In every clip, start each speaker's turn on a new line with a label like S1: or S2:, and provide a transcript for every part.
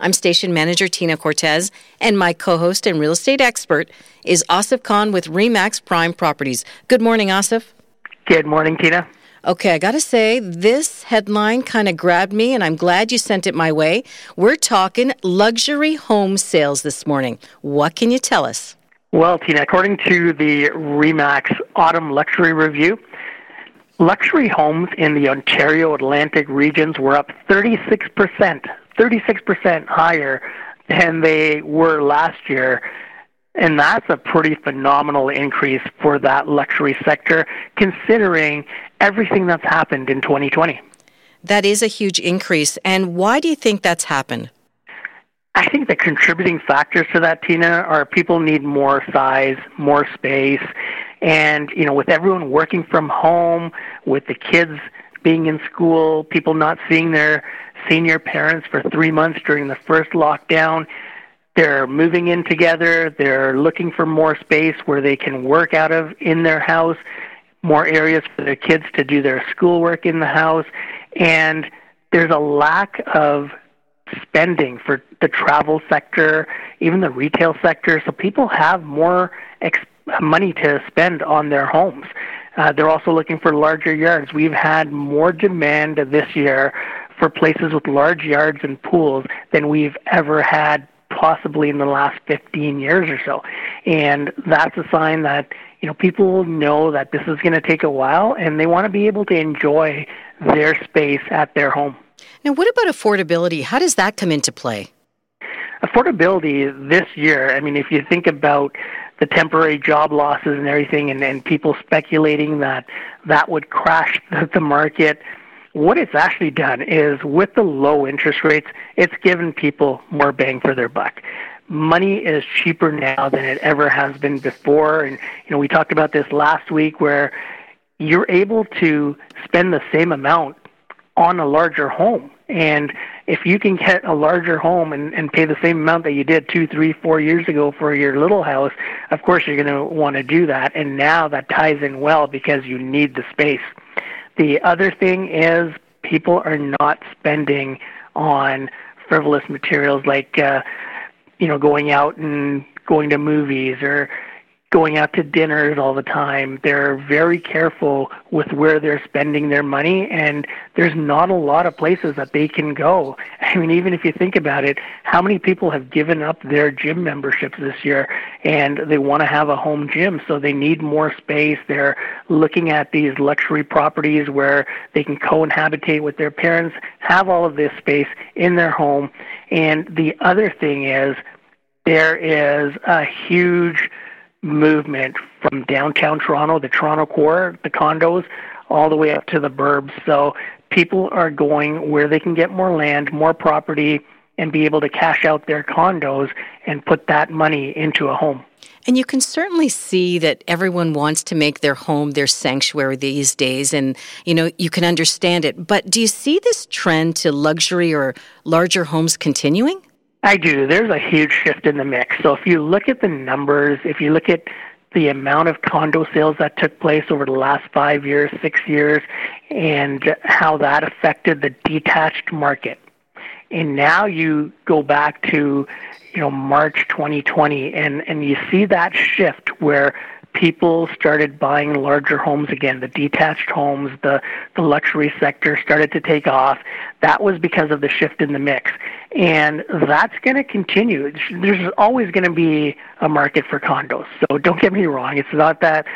S1: I'm station manager Tina Cortez, and my co host and real estate expert is Asif Khan with REMAX Prime Properties. Good morning, Asif.
S2: Good morning, Tina.
S1: Okay, I got to say, this headline kind of grabbed me, and I'm glad you sent it my way. We're talking luxury home sales this morning. What can you tell us?
S2: Well, Tina, according to the REMAX Autumn Luxury Review, luxury homes in the Ontario Atlantic regions were up 36%, 36% higher than they were last year. And that's a pretty phenomenal increase for that luxury sector, considering everything that's happened in 2020.
S1: That is a huge increase. And why do you think that's happened?
S2: I think the contributing factors to that, Tina, are people need more size, more space, and you know, with everyone working from home, with the kids being in school, people not seeing their senior parents for three months during the first lockdown, they're moving in together. They're looking for more space where they can work out of in their house, more areas for their kids to do their schoolwork in the house, and there's a lack of spending for the travel sector, even the retail sector. So people have more money to spend on their homes. Uh, they're also looking for larger yards. We've had more demand this year for places with large yards and pools than we've ever had possibly in the last 15 years or so. And that's a sign that you know people know that this is going to take a while and they want to be able to enjoy their space at their home.
S1: Now, what about affordability? How does that come into play?
S2: Affordability this year, I mean, if you think about the temporary job losses and everything, and, and people speculating that that would crash the, the market, what it's actually done is with the low interest rates, it's given people more bang for their buck money is cheaper now than it ever has been before and you know we talked about this last week where you're able to spend the same amount on a larger home. And if you can get a larger home and, and pay the same amount that you did two, three, four years ago for your little house, of course you're going to want to do that. And now that ties in well because you need the space. The other thing is people are not spending on frivolous materials like, uh, you know, going out and going to movies or going out to dinners all the time. They're very careful with where they're spending their money, and there's not a lot of places that they can go. I mean, even if you think about it, how many people have given up their gym memberships this year and they want to have a home gym, so they need more space. They're looking at these luxury properties where they can co-inhabitate with their parents, have all of this space in their home. And the other thing is, there is a huge movement from downtown Toronto, the Toronto core, the condos, all the way up to the burbs. So people are going where they can get more land, more property, and be able to cash out their condos and put that money into a home.
S1: And you can certainly see that everyone wants to make their home their sanctuary these days. And, you know, you can understand it. But do you see this trend to luxury or larger homes continuing?
S2: I do. There's a huge shift in the mix. So if you look at the numbers, if you look at the amount of condo sales that took place over the last five years, six years, and how that affected the detached market. And now you go back to, you know, March 2020, and, and you see that shift where people started buying larger homes again. The detached homes, the, the luxury sector started to take off. That was because of the shift in the mix. And that's going to continue. There's always going to be a market for condos. So don't get me wrong. It's not that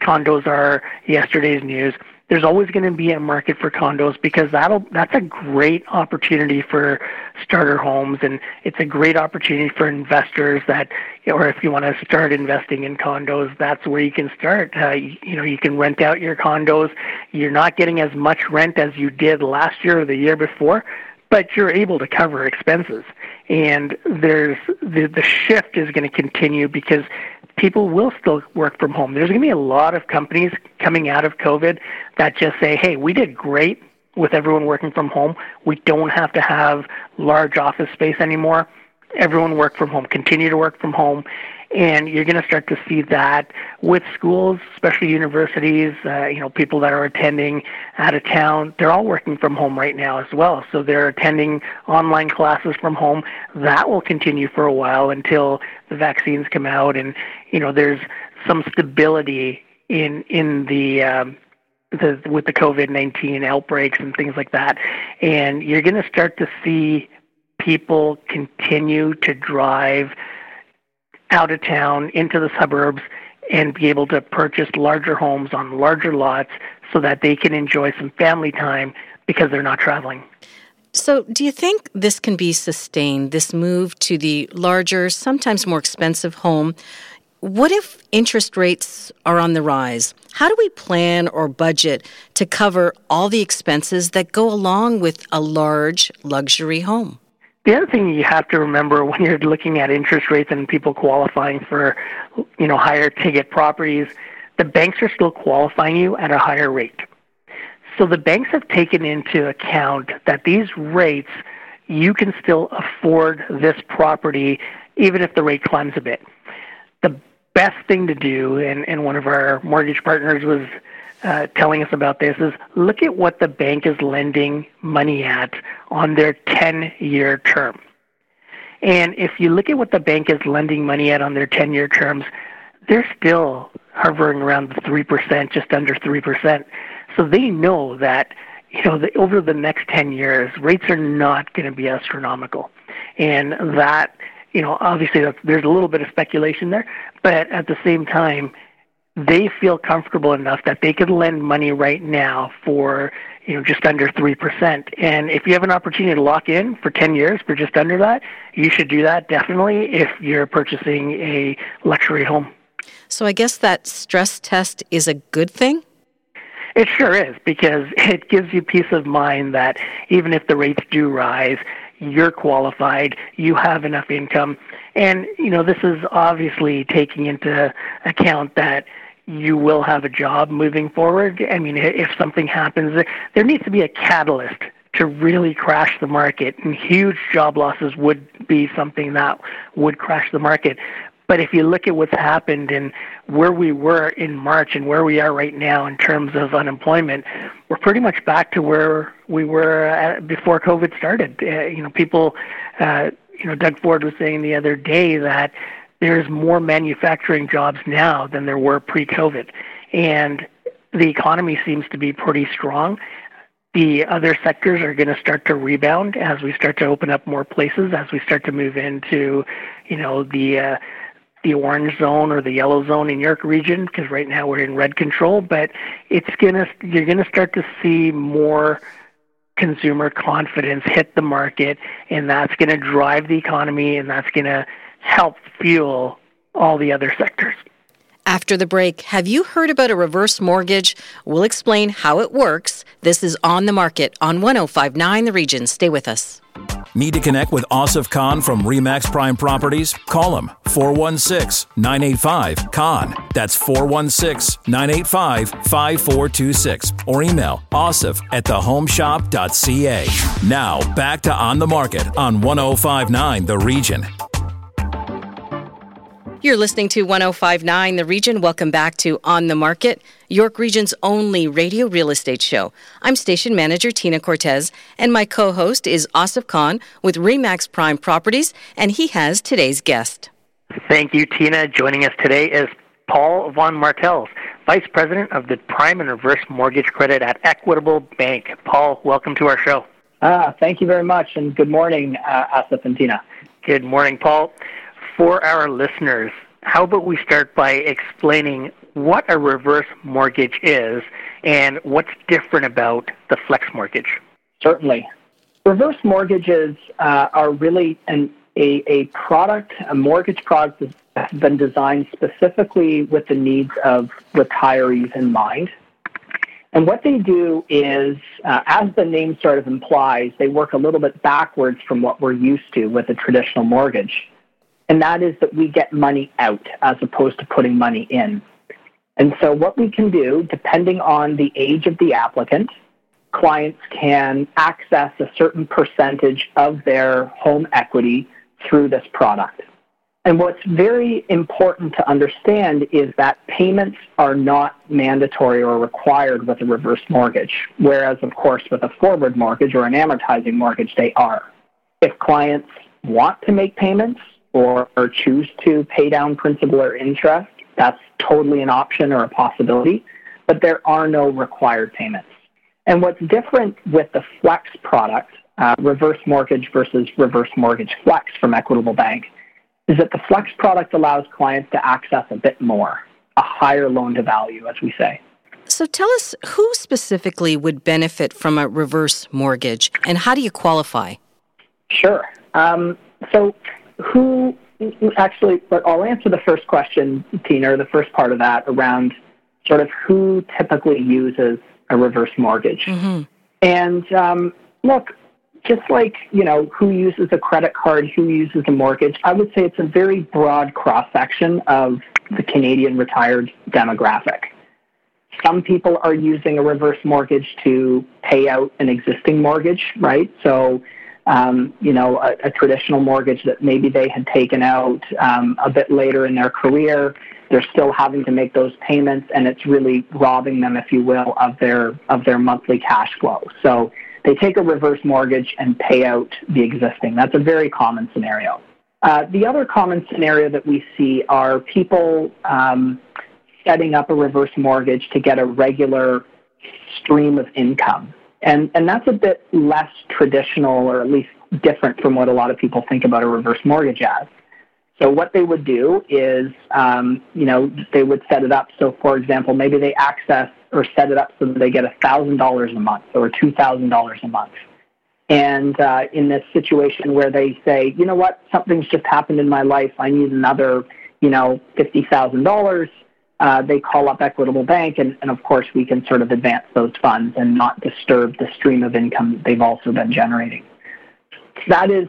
S2: condos are yesterday's news there's always going to be a market for condos because that'll that's a great opportunity for starter homes and it's a great opportunity for investors that or if you want to start investing in condos that's where you can start uh, you, you know you can rent out your condos you're not getting as much rent as you did last year or the year before but you're able to cover expenses. And there's the, the shift is going to continue because people will still work from home. There's going to be a lot of companies coming out of COVID that just say, hey, we did great with everyone working from home. We don't have to have large office space anymore. Everyone work from home, continue to work from home. And you're going to start to see that with schools, especially universities, uh, you know, people that are attending out of town, they're all working from home right now as well. So they're attending online classes from home. That will continue for a while until the vaccines come out and, you know, there's some stability in, in the, um, the, with the COVID 19 outbreaks and things like that. And you're going to start to see people continue to drive out of town into the suburbs and be able to purchase larger homes on larger lots so that they can enjoy some family time because they're not traveling.
S1: So, do you think this can be sustained, this move to the larger, sometimes more expensive home? What if interest rates are on the rise? How do we plan or budget to cover all the expenses that go along with a large luxury home?
S2: The other thing you have to remember when you're looking at interest rates and people qualifying for, you know, higher ticket properties, the banks are still qualifying you at a higher rate. So the banks have taken into account that these rates, you can still afford this property even if the rate climbs a bit. The best thing to do, and, and one of our mortgage partners was uh, telling us about this is look at what the bank is lending money at on their 10 year term. And if you look at what the bank is lending money at on their 10 year terms, they're still hovering around the 3%, just under 3%. So they know that you know, the, over the next 10 years, rates are not going to be astronomical. And that, you know, obviously there's a little bit of speculation there, but at the same time, they feel comfortable enough that they could lend money right now for you know just under three percent. And if you have an opportunity to lock in for ten years for just under that, you should do that definitely if you're purchasing a luxury home.
S1: So I guess that stress test is a good thing.
S2: It sure is because it gives you peace of mind that even if the rates do rise, you're qualified, you have enough income. And, you know, this is obviously taking into account that you will have a job moving forward. I mean, if something happens, there needs to be a catalyst to really crash the market, and huge job losses would be something that would crash the market. But if you look at what's happened and where we were in March and where we are right now in terms of unemployment, we're pretty much back to where we were before COVID started. Uh, you know, people, uh, you know, Doug Ford was saying the other day that there's more manufacturing jobs now than there were pre-COVID, and the economy seems to be pretty strong. The other sectors are going to start to rebound as we start to open up more places, as we start to move into, you know, the uh, the orange zone or the yellow zone in York region, because right now we're in red control. But it's gonna you're gonna start to see more consumer confidence hit the market, and that's going to drive the economy, and that's going to help fuel all the other sectors.
S1: After the break, have you heard about a reverse mortgage? We'll explain how it works. This is On the Market on 1059 The Region. Stay with us.
S3: Need to connect with Asif Khan from Remax Prime Properties? Call him 416 985 Khan. That's 416 985 5426. Or email asif at thehomeshop.ca. Now, back to On the Market on 1059 The Region.
S1: You're listening to 1059 The Region. Welcome back to On the Market, York Region's only radio real estate show. I'm station manager Tina Cortez, and my co host is Asif Khan with Remax Prime Properties, and he has today's guest.
S2: Thank you, Tina. Joining us today is Paul Von Martels, Vice President of the Prime and Reverse Mortgage Credit at Equitable Bank. Paul, welcome to our show.
S4: Ah, thank you very much, and good morning, uh, Asif and Tina.
S2: Good morning, Paul for our listeners, how about we start by explaining what a reverse mortgage is and what's different about the flex mortgage?
S4: Certainly. Reverse mortgages uh, are really an, a, a product, a mortgage product that's been designed specifically with the needs of retirees in mind. And what they do is, uh, as the name sort of implies, they work a little bit backwards from what we're used to with a traditional mortgage. And that is that we get money out as opposed to putting money in. And so, what we can do, depending on the age of the applicant, clients can access a certain percentage of their home equity through this product. And what's very important to understand is that payments are not mandatory or required with a reverse mortgage, whereas, of course, with a forward mortgage or an amortizing mortgage, they are. If clients want to make payments or, or choose to pay down principal or interest, that's totally an option or a possibility, but there are no required payments. And what's different with the Flex product, uh, reverse mortgage versus reverse mortgage Flex from Equitable Bank, is that the Flex product allows clients to access a bit more, a higher loan to value, as we say.
S1: So tell us who specifically would benefit from a reverse mortgage and how do you qualify?
S4: Sure. Um, so, who actually, but I'll answer the first question, Tina, or the first part of that around sort of who typically uses a reverse mortgage. Mm-hmm. And um, look, just like you know who uses a credit card, who uses a mortgage, I would say it's a very broad cross section of the Canadian retired demographic. Some people are using a reverse mortgage to pay out an existing mortgage, right? So, um, you know, a, a, traditional mortgage that maybe they had taken out um, a bit later in their career, they're still having to make those payments, and it's really robbing them, if you will, of their of their monthly cash flow. So they take a reverse mortgage and pay out the existing. That's a very common scenario. Uh, the other common scenario that we see are people um, setting up a reverse mortgage to get a regular stream of income. And, and that's a bit less traditional or at least different from what a lot of people think about a reverse mortgage as. So what they would do is, um, you know, they would set it up. So, for example, maybe they access or set it up so that they get $1,000 a month or $2,000 a month. And uh, in this situation where they say, you know what, something's just happened in my life, I need another, you know, $50,000, uh, they call up Equitable Bank, and, and of course we can sort of advance those funds and not disturb the stream of income they've also been generating. That is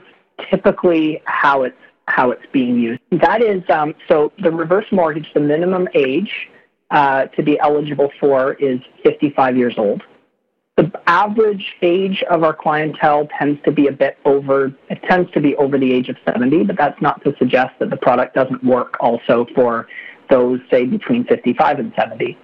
S4: typically how it's how it's being used. That is um, so the reverse mortgage. The minimum age uh, to be eligible for is 55 years old. The average age of our clientele tends to be a bit over, it tends to be over the age of 70, but that's not to suggest that the product doesn't work also for those, say, between 55 and 70.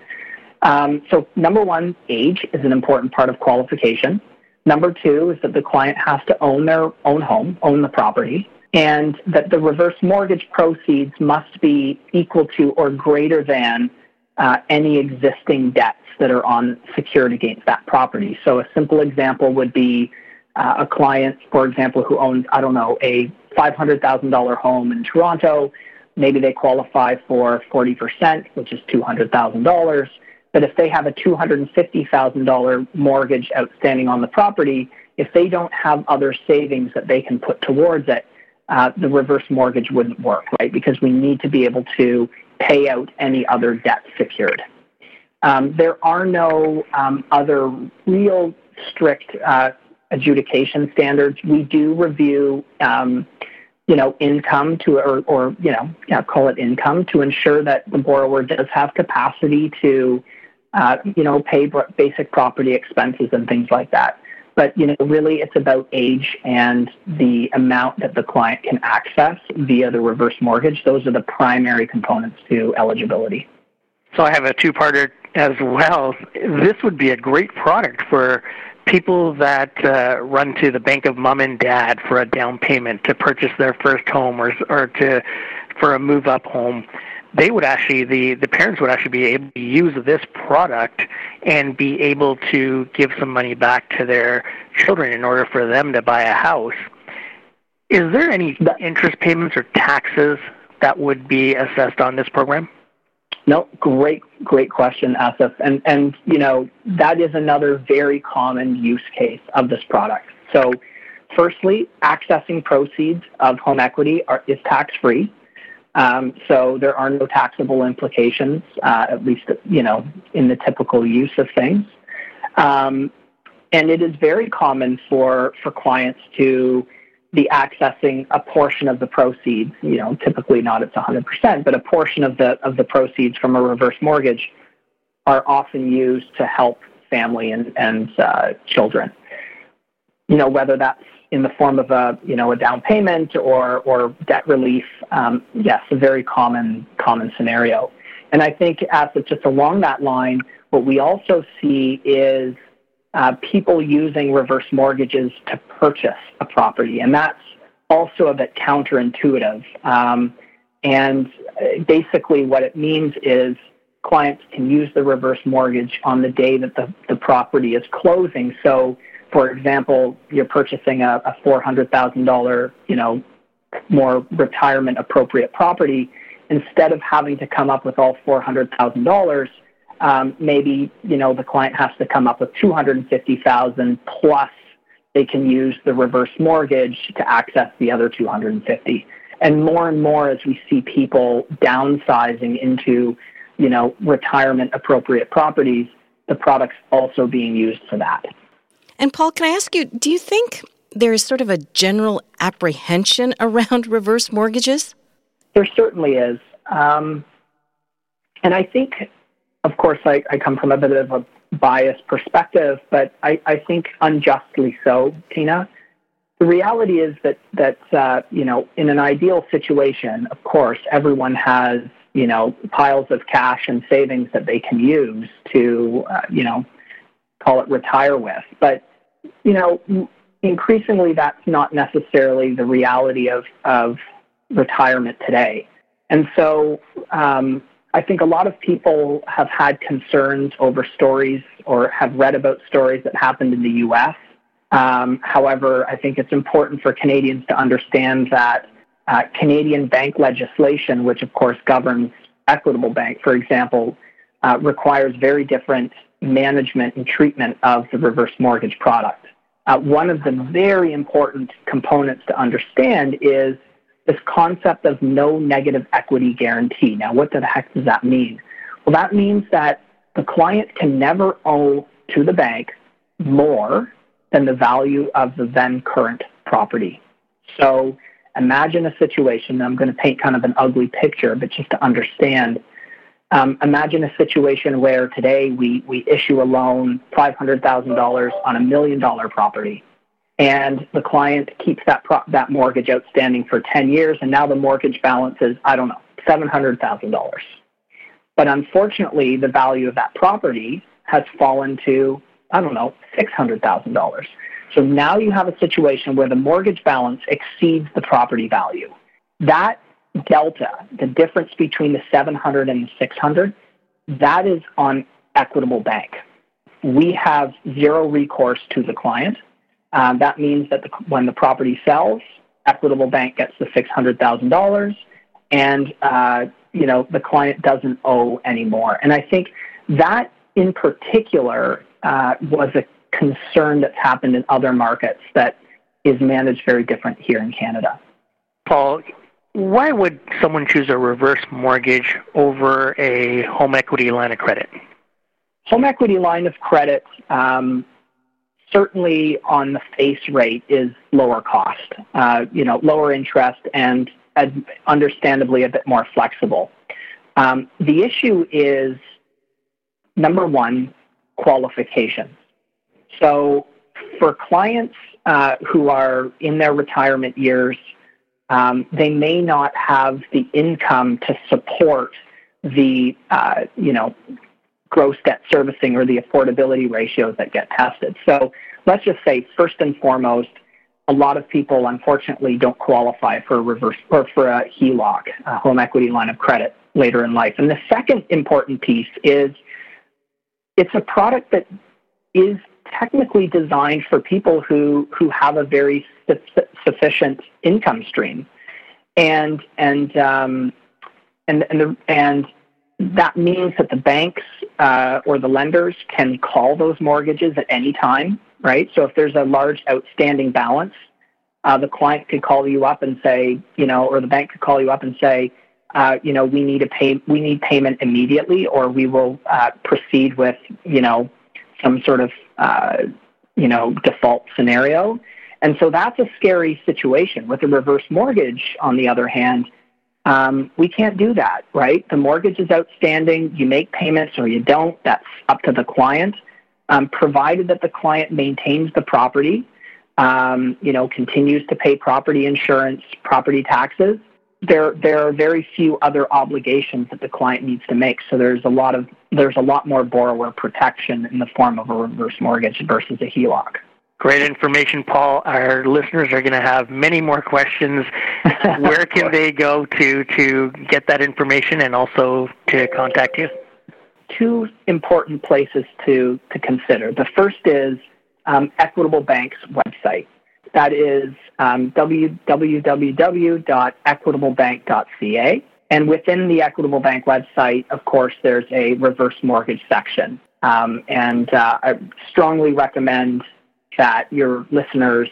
S4: Um, so, number one, age is an important part of qualification. Number two is that the client has to own their own home, own the property, and that the reverse mortgage proceeds must be equal to or greater than uh, any existing debts that are on secured against that property. So a simple example would be uh, a client, for example, who owns, I don't know, a $500,000 home in Toronto. Maybe they qualify for 40%, which is $200,000. But if they have a $250,000 mortgage outstanding on the property, if they don't have other savings that they can put towards it, uh, the reverse mortgage wouldn't work, right? Because we need to be able to pay out any other debt secured. Um, there are no um, other real strict uh, adjudication standards. We do review, um, you know, income to, or, or you know, yeah, call it income to ensure that the borrower does have capacity to, uh, you know, pay basic property expenses and things like that. But you know, really, it's about age and the amount that the client can access via the reverse mortgage. Those are the primary components to eligibility.
S2: So I have a two-parter as well. This would be a great product for people that uh, run to the bank of mom and dad for a down payment to purchase their first home or or to for a move up home they would actually the the parents would actually be able to use this product and be able to give some money back to their children in order for them to buy a house. Is there any interest payments or taxes that would be assessed on this program?
S4: No, great, great question, Asif. And and you know that is another very common use case of this product. So, firstly, accessing proceeds of home equity are, is tax free. Um, so there are no taxable implications, uh, at least you know in the typical use of things. Um, and it is very common for, for clients to be accessing a portion of the proceeds, you know, typically not at 100%, but a portion of the, of the proceeds from a reverse mortgage are often used to help family and, and uh, children. You know, whether that's in the form of a, you know, a down payment or, or debt relief, um, yes, a very common, common scenario. And I think as it's just along that line, what we also see is uh, people using reverse mortgages to purchase a property, and that's also a bit counterintuitive. Um, and uh, basically, what it means is clients can use the reverse mortgage on the day that the, the property is closing. So, for example, you're purchasing a, a $400,000, you know, more retirement appropriate property. Instead of having to come up with all $400,000, um, maybe you know the client has to come up with 250,000 plus they can use the reverse mortgage to access the other 250. And more and more as we see people downsizing into you know retirement appropriate properties, the product's also being used for that.
S1: And Paul, can I ask you, do you think there's sort of a general apprehension around reverse mortgages?
S4: There certainly is. Um, and I think of course, I, I come from a bit of a biased perspective, but I, I think unjustly so, Tina. The reality is that that uh, you know, in an ideal situation, of course, everyone has you know piles of cash and savings that they can use to uh, you know call it retire with. But you know, increasingly, that's not necessarily the reality of of retirement today. And so, um, I think a lot of people have had concerns over stories or have read about stories that happened in the US. Um, however, I think it's important for Canadians to understand that uh, Canadian bank legislation, which of course governs Equitable Bank, for example, uh, requires very different management and treatment of the reverse mortgage product. Uh, one of the very important components to understand is this concept of no negative equity guarantee. Now, what the heck does that mean? Well, that means that the client can never owe to the bank more than the value of the then current property. So imagine a situation, I'm going to paint kind of an ugly picture, but just to understand. Um, imagine a situation where today we, we issue a loan, $500,000 on a million dollar property and the client keeps that pro- that mortgage outstanding for 10 years and now the mortgage balance is i don't know $700,000 but unfortunately the value of that property has fallen to i don't know $600,000 so now you have a situation where the mortgage balance exceeds the property value. That delta the difference between the 700 and the 600 that is on equitable bank. We have zero recourse to the client um, that means that the, when the property sells, Equitable Bank gets the $600,000 and, uh, you know, the client doesn't owe anymore. And I think that in particular uh, was a concern that's happened in other markets that is managed very different here in Canada.
S2: Paul, why would someone choose a reverse mortgage over a home equity line of credit?
S4: Home equity line of credit um, certainly on the face rate is lower cost, uh, you know, lower interest and understandably a bit more flexible. Um, the issue is number one, qualifications. So for clients uh, who are in their retirement years, um, they may not have the income to support the uh, you know gross debt servicing or the affordability ratios that get tested. So let's just say, first and foremost, a lot of people unfortunately don't qualify for a reverse or for a HELOC, a home equity line of credit, later in life. And the second important piece is it's a product that is technically designed for people who who have a very su- sufficient income stream, and and um, and and the, and that means that the banks uh, or the lenders can call those mortgages at any time, right? So if there's a large outstanding balance, uh, the client could call you up and say, you know, or the bank could call you up and say, uh, you know, we need a pay, we need payment immediately, or we will uh, proceed with, you know, some sort of uh, you know default scenario. And so that's a scary situation. With a reverse mortgage, on the other hand, um, we can't do that, right? The mortgage is outstanding. You make payments or you don't. That's up to the client. Um, provided that the client maintains the property, um, you know, continues to pay property insurance, property taxes. There, there are very few other obligations that the client needs to make. So there's a lot of there's a lot more borrower protection in the form of a reverse mortgage versus a HELOC.
S2: Great information, Paul. Our listeners are going to have many more questions. Where can they go to to get that information and also to contact you?
S4: Two important places to to consider. The first is um, Equitable Bank's website. That is um, www.equitablebank.ca. And within the Equitable Bank website, of course, there's a reverse mortgage section. Um, and uh, I strongly recommend that your listeners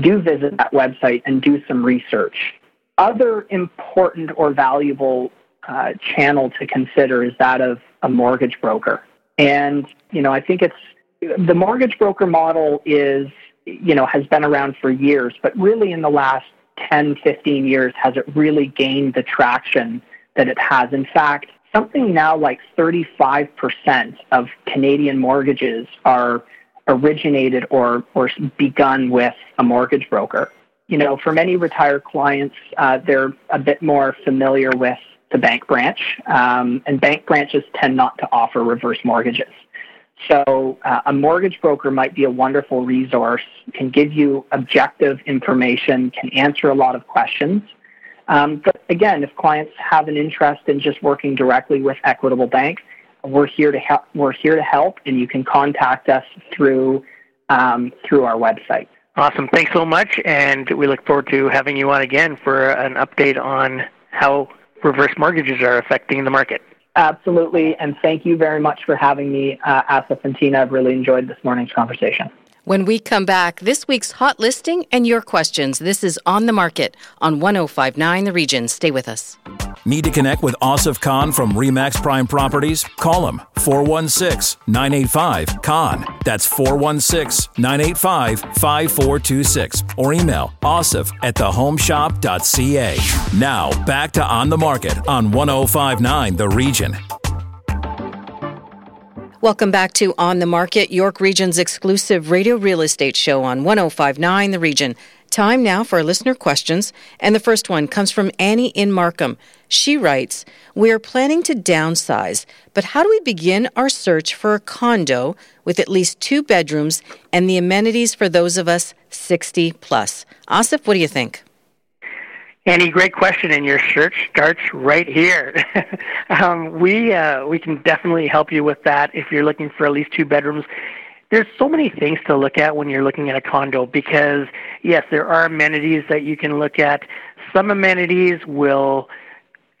S4: do visit that website and do some research. Other important or valuable uh, channel to consider is that of a mortgage broker. And, you know, I think it's the mortgage broker model is, you know, has been around for years, but really in the last 10, 15 years has it really gained the traction that it has. In fact, something now like 35% of Canadian mortgages are originated or, or begun with a mortgage broker. You know, for many retired clients, uh, they're a bit more familiar with the bank branch, um, and bank branches tend not to offer reverse mortgages. So, uh, a mortgage broker might be a wonderful resource, can give you objective information, can answer a lot of questions. Um, but again, if clients have an interest in just working directly with Equitable Bank, we're here to help. We're here to help, and you can contact us through um, through our website.
S2: Awesome. Thanks so much, and we look forward to having you on again for an update on how reverse mortgages are affecting the market.
S4: Absolutely, and thank you very much for having me, uh, Asif and Tina. I've really enjoyed this morning's conversation.
S1: When we come back, this week's hot listing and your questions. This is On the Market on 1059 The Region. Stay with us.
S3: Need to connect with Asif Khan from Remax Prime Properties? Call him 416 985 Khan. That's 416 985 5426. Or email asif at thehomeshop.ca. Now, back to On the Market on 1059 The Region.
S1: Welcome back to On the Market, York Region's exclusive radio real estate show on 1059 The Region. Time now for listener questions. And the first one comes from Annie in Markham. She writes We are planning to downsize, but how do we begin our search for a condo with at least two bedrooms and the amenities for those of us 60 plus? Asif, what do you think?
S2: Annie, great question, and your search starts right here. um, we uh, we can definitely help you with that if you're looking for at least two bedrooms. There's so many things to look at when you're looking at a condo because yes, there are amenities that you can look at. Some amenities will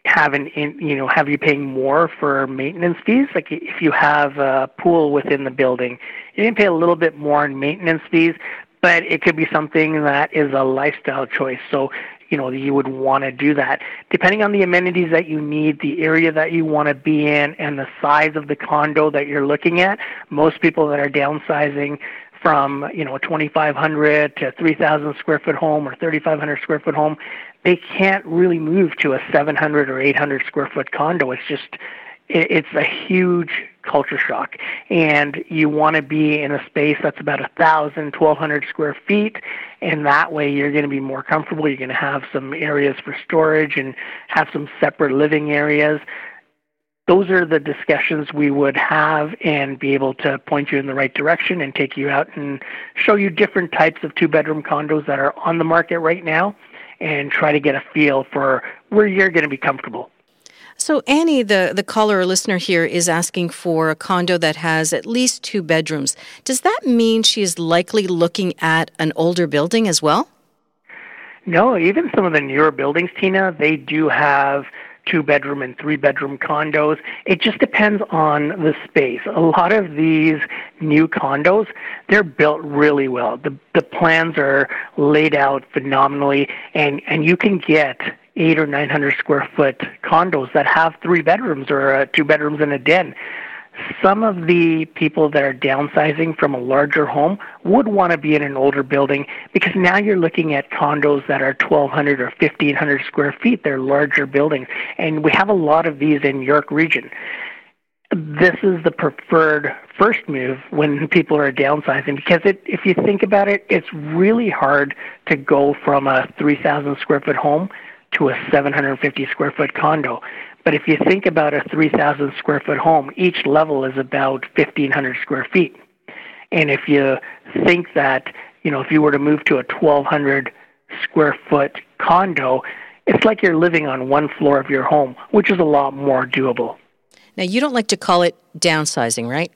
S2: have an in, you know have you paying more for maintenance fees. Like if you have a pool within the building, you can pay a little bit more in maintenance fees, but it could be something that is a lifestyle choice. So you know you would want to do that. Depending on the amenities that you need the area that you want to be in and the size of the condo that you're looking at most people that are downsizing from you know a 2500 to 3000 square foot home or 3500 square foot home they can't really move to a 700 or 800 square foot condo. It's just it's a huge culture shock. And you want to be in a space that's about a thousand twelve hundred square feet and that way you're going to be more comfortable. You're going to have some areas for storage and have some separate living areas. Those are the discussions we would have and be able to point you in the right direction and take you out and show you different types of two bedroom condos that are on the market right now and try to get a feel for where you're going to be comfortable
S1: so, Annie, the, the caller or listener here, is asking for a condo that has at least two bedrooms. Does that mean she is likely looking at an older building as well?
S2: No, even some of the newer buildings, Tina, they do have two bedroom and three bedroom condos. It just depends on the space. A lot of these new condos, they're built really well. The the plans are laid out phenomenally and and you can get eight or nine hundred square foot condos that have three bedrooms or uh, two bedrooms and a den. some of the people that are downsizing from a larger home would want to be in an older building because now you're looking at condos that are 1200 or 1500 square feet. They're larger buildings. And we have a lot of these in york region. This is the preferred first move when people are downsizing because it, if you think about it, it's really hard to go from a 3,000 square foot home to a 750 square foot condo. But if you think about a 3,000 square foot home, each level is about 1,500 square feet. And if you think that, you know, if you were to move to a 1,200 square foot condo, it's like you're living on one floor of your home, which is a lot more doable.
S1: Now, you don't like to call it downsizing, right?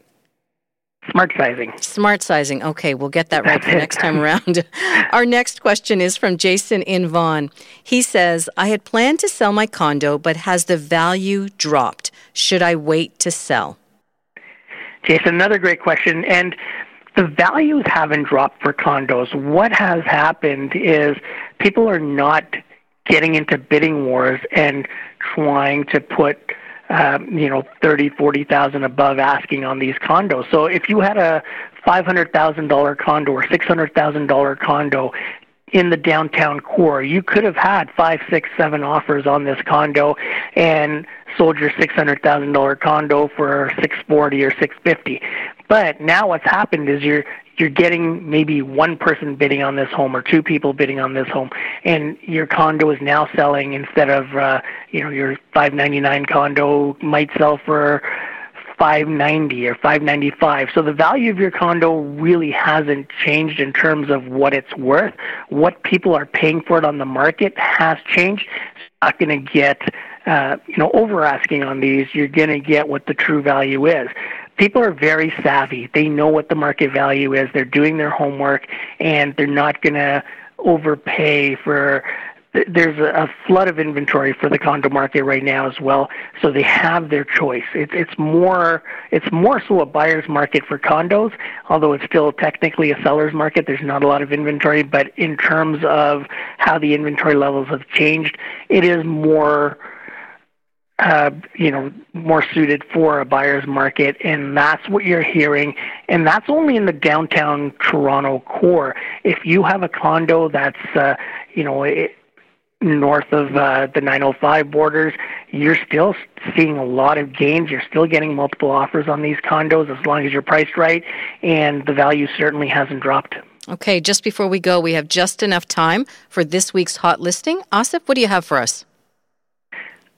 S2: Smart sizing.
S1: Smart sizing. Okay, we'll get that right the next time around. Our next question is from Jason in Vaughan. He says, I had planned to sell my condo, but has the value dropped? Should I wait to sell?
S2: Jason, another great question. And the values haven't dropped for condos. What has happened is people are not getting into bidding wars and trying to put um, you know, thirty, forty thousand above asking on these condos. So if you had a five hundred thousand dollar condo or six hundred thousand dollar condo in the downtown core, you could have had five, six, seven offers on this condo and sold your six hundred thousand dollar condo for six forty or six fifty. But now what's happened is you're you're getting maybe one person bidding on this home or two people bidding on this home, and your condo is now selling instead of uh, you know your 599 condo might sell for 590 or 595. So the value of your condo really hasn't changed in terms of what it's worth. What people are paying for it on the market has changed. You're not going to get uh, you know over asking on these. You're going to get what the true value is people are very savvy. They know what the market value is. They're doing their homework, and they're not going to overpay for. There's a flood of inventory for the condo market right now as well, so they have their choice. It's it's more it's more so a buyer's market for condos, although it's still technically a seller's market. There's not a lot of inventory, but in terms of how the inventory levels have changed, it is more uh, you know, more suited for a buyer's market, and that's what you're hearing. And that's only in the downtown Toronto core. If you have a condo that's, uh, you know, it, north of uh, the 905 borders, you're still seeing a lot of gains. You're still getting multiple offers on these condos as long as you're priced right, and the value certainly hasn't dropped.
S1: Okay, just before we go, we have just enough time for this week's hot listing. Asif, what do you have for us?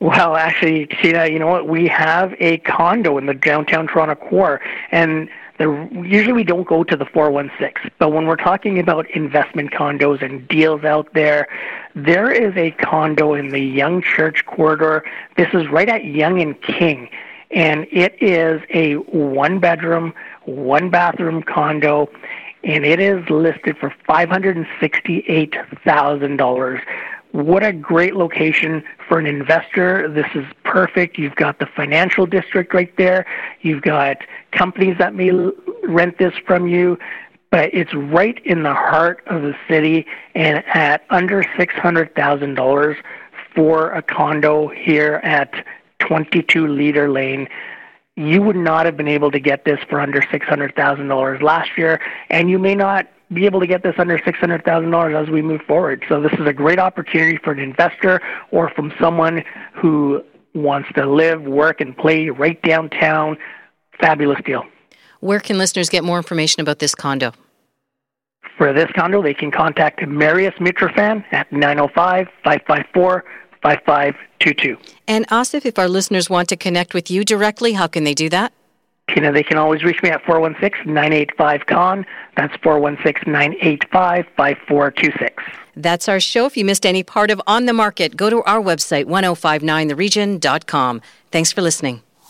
S2: Well, actually, see Tina, you know what? We have a condo in the downtown Toronto core, and usually we don't go to the 416. But when we're talking about investment condos and deals out there, there is a condo in the Yonge Church corridor. This is right at Yonge and King, and it is a one-bedroom, one-bathroom condo and it is listed for $568,000 what a great location for an investor. This is perfect. You've got the financial district right there. You've got companies that may rent this from you, but it's right in the heart of the city and at under $600,000 for a condo here at 22 Leader Lane. You would not have been able to get this for under $600,000 last year, and you may not be able to get this under $600,000 as we move forward. So this is a great opportunity for an investor or from someone who wants to live, work, and play right downtown. Fabulous deal.
S1: Where can listeners get more information about this condo?
S2: For this condo, they can contact Marius Mitrofan at 905 554 5522.
S1: And Asif, if our listeners want to connect with you directly, how can they do that?
S2: You know, they can always reach me at 416-985-Khan. That's 416-985-5426.
S1: That's our show. If you missed any part of On the Market, go to our website, 1059theregion.com. Thanks for listening.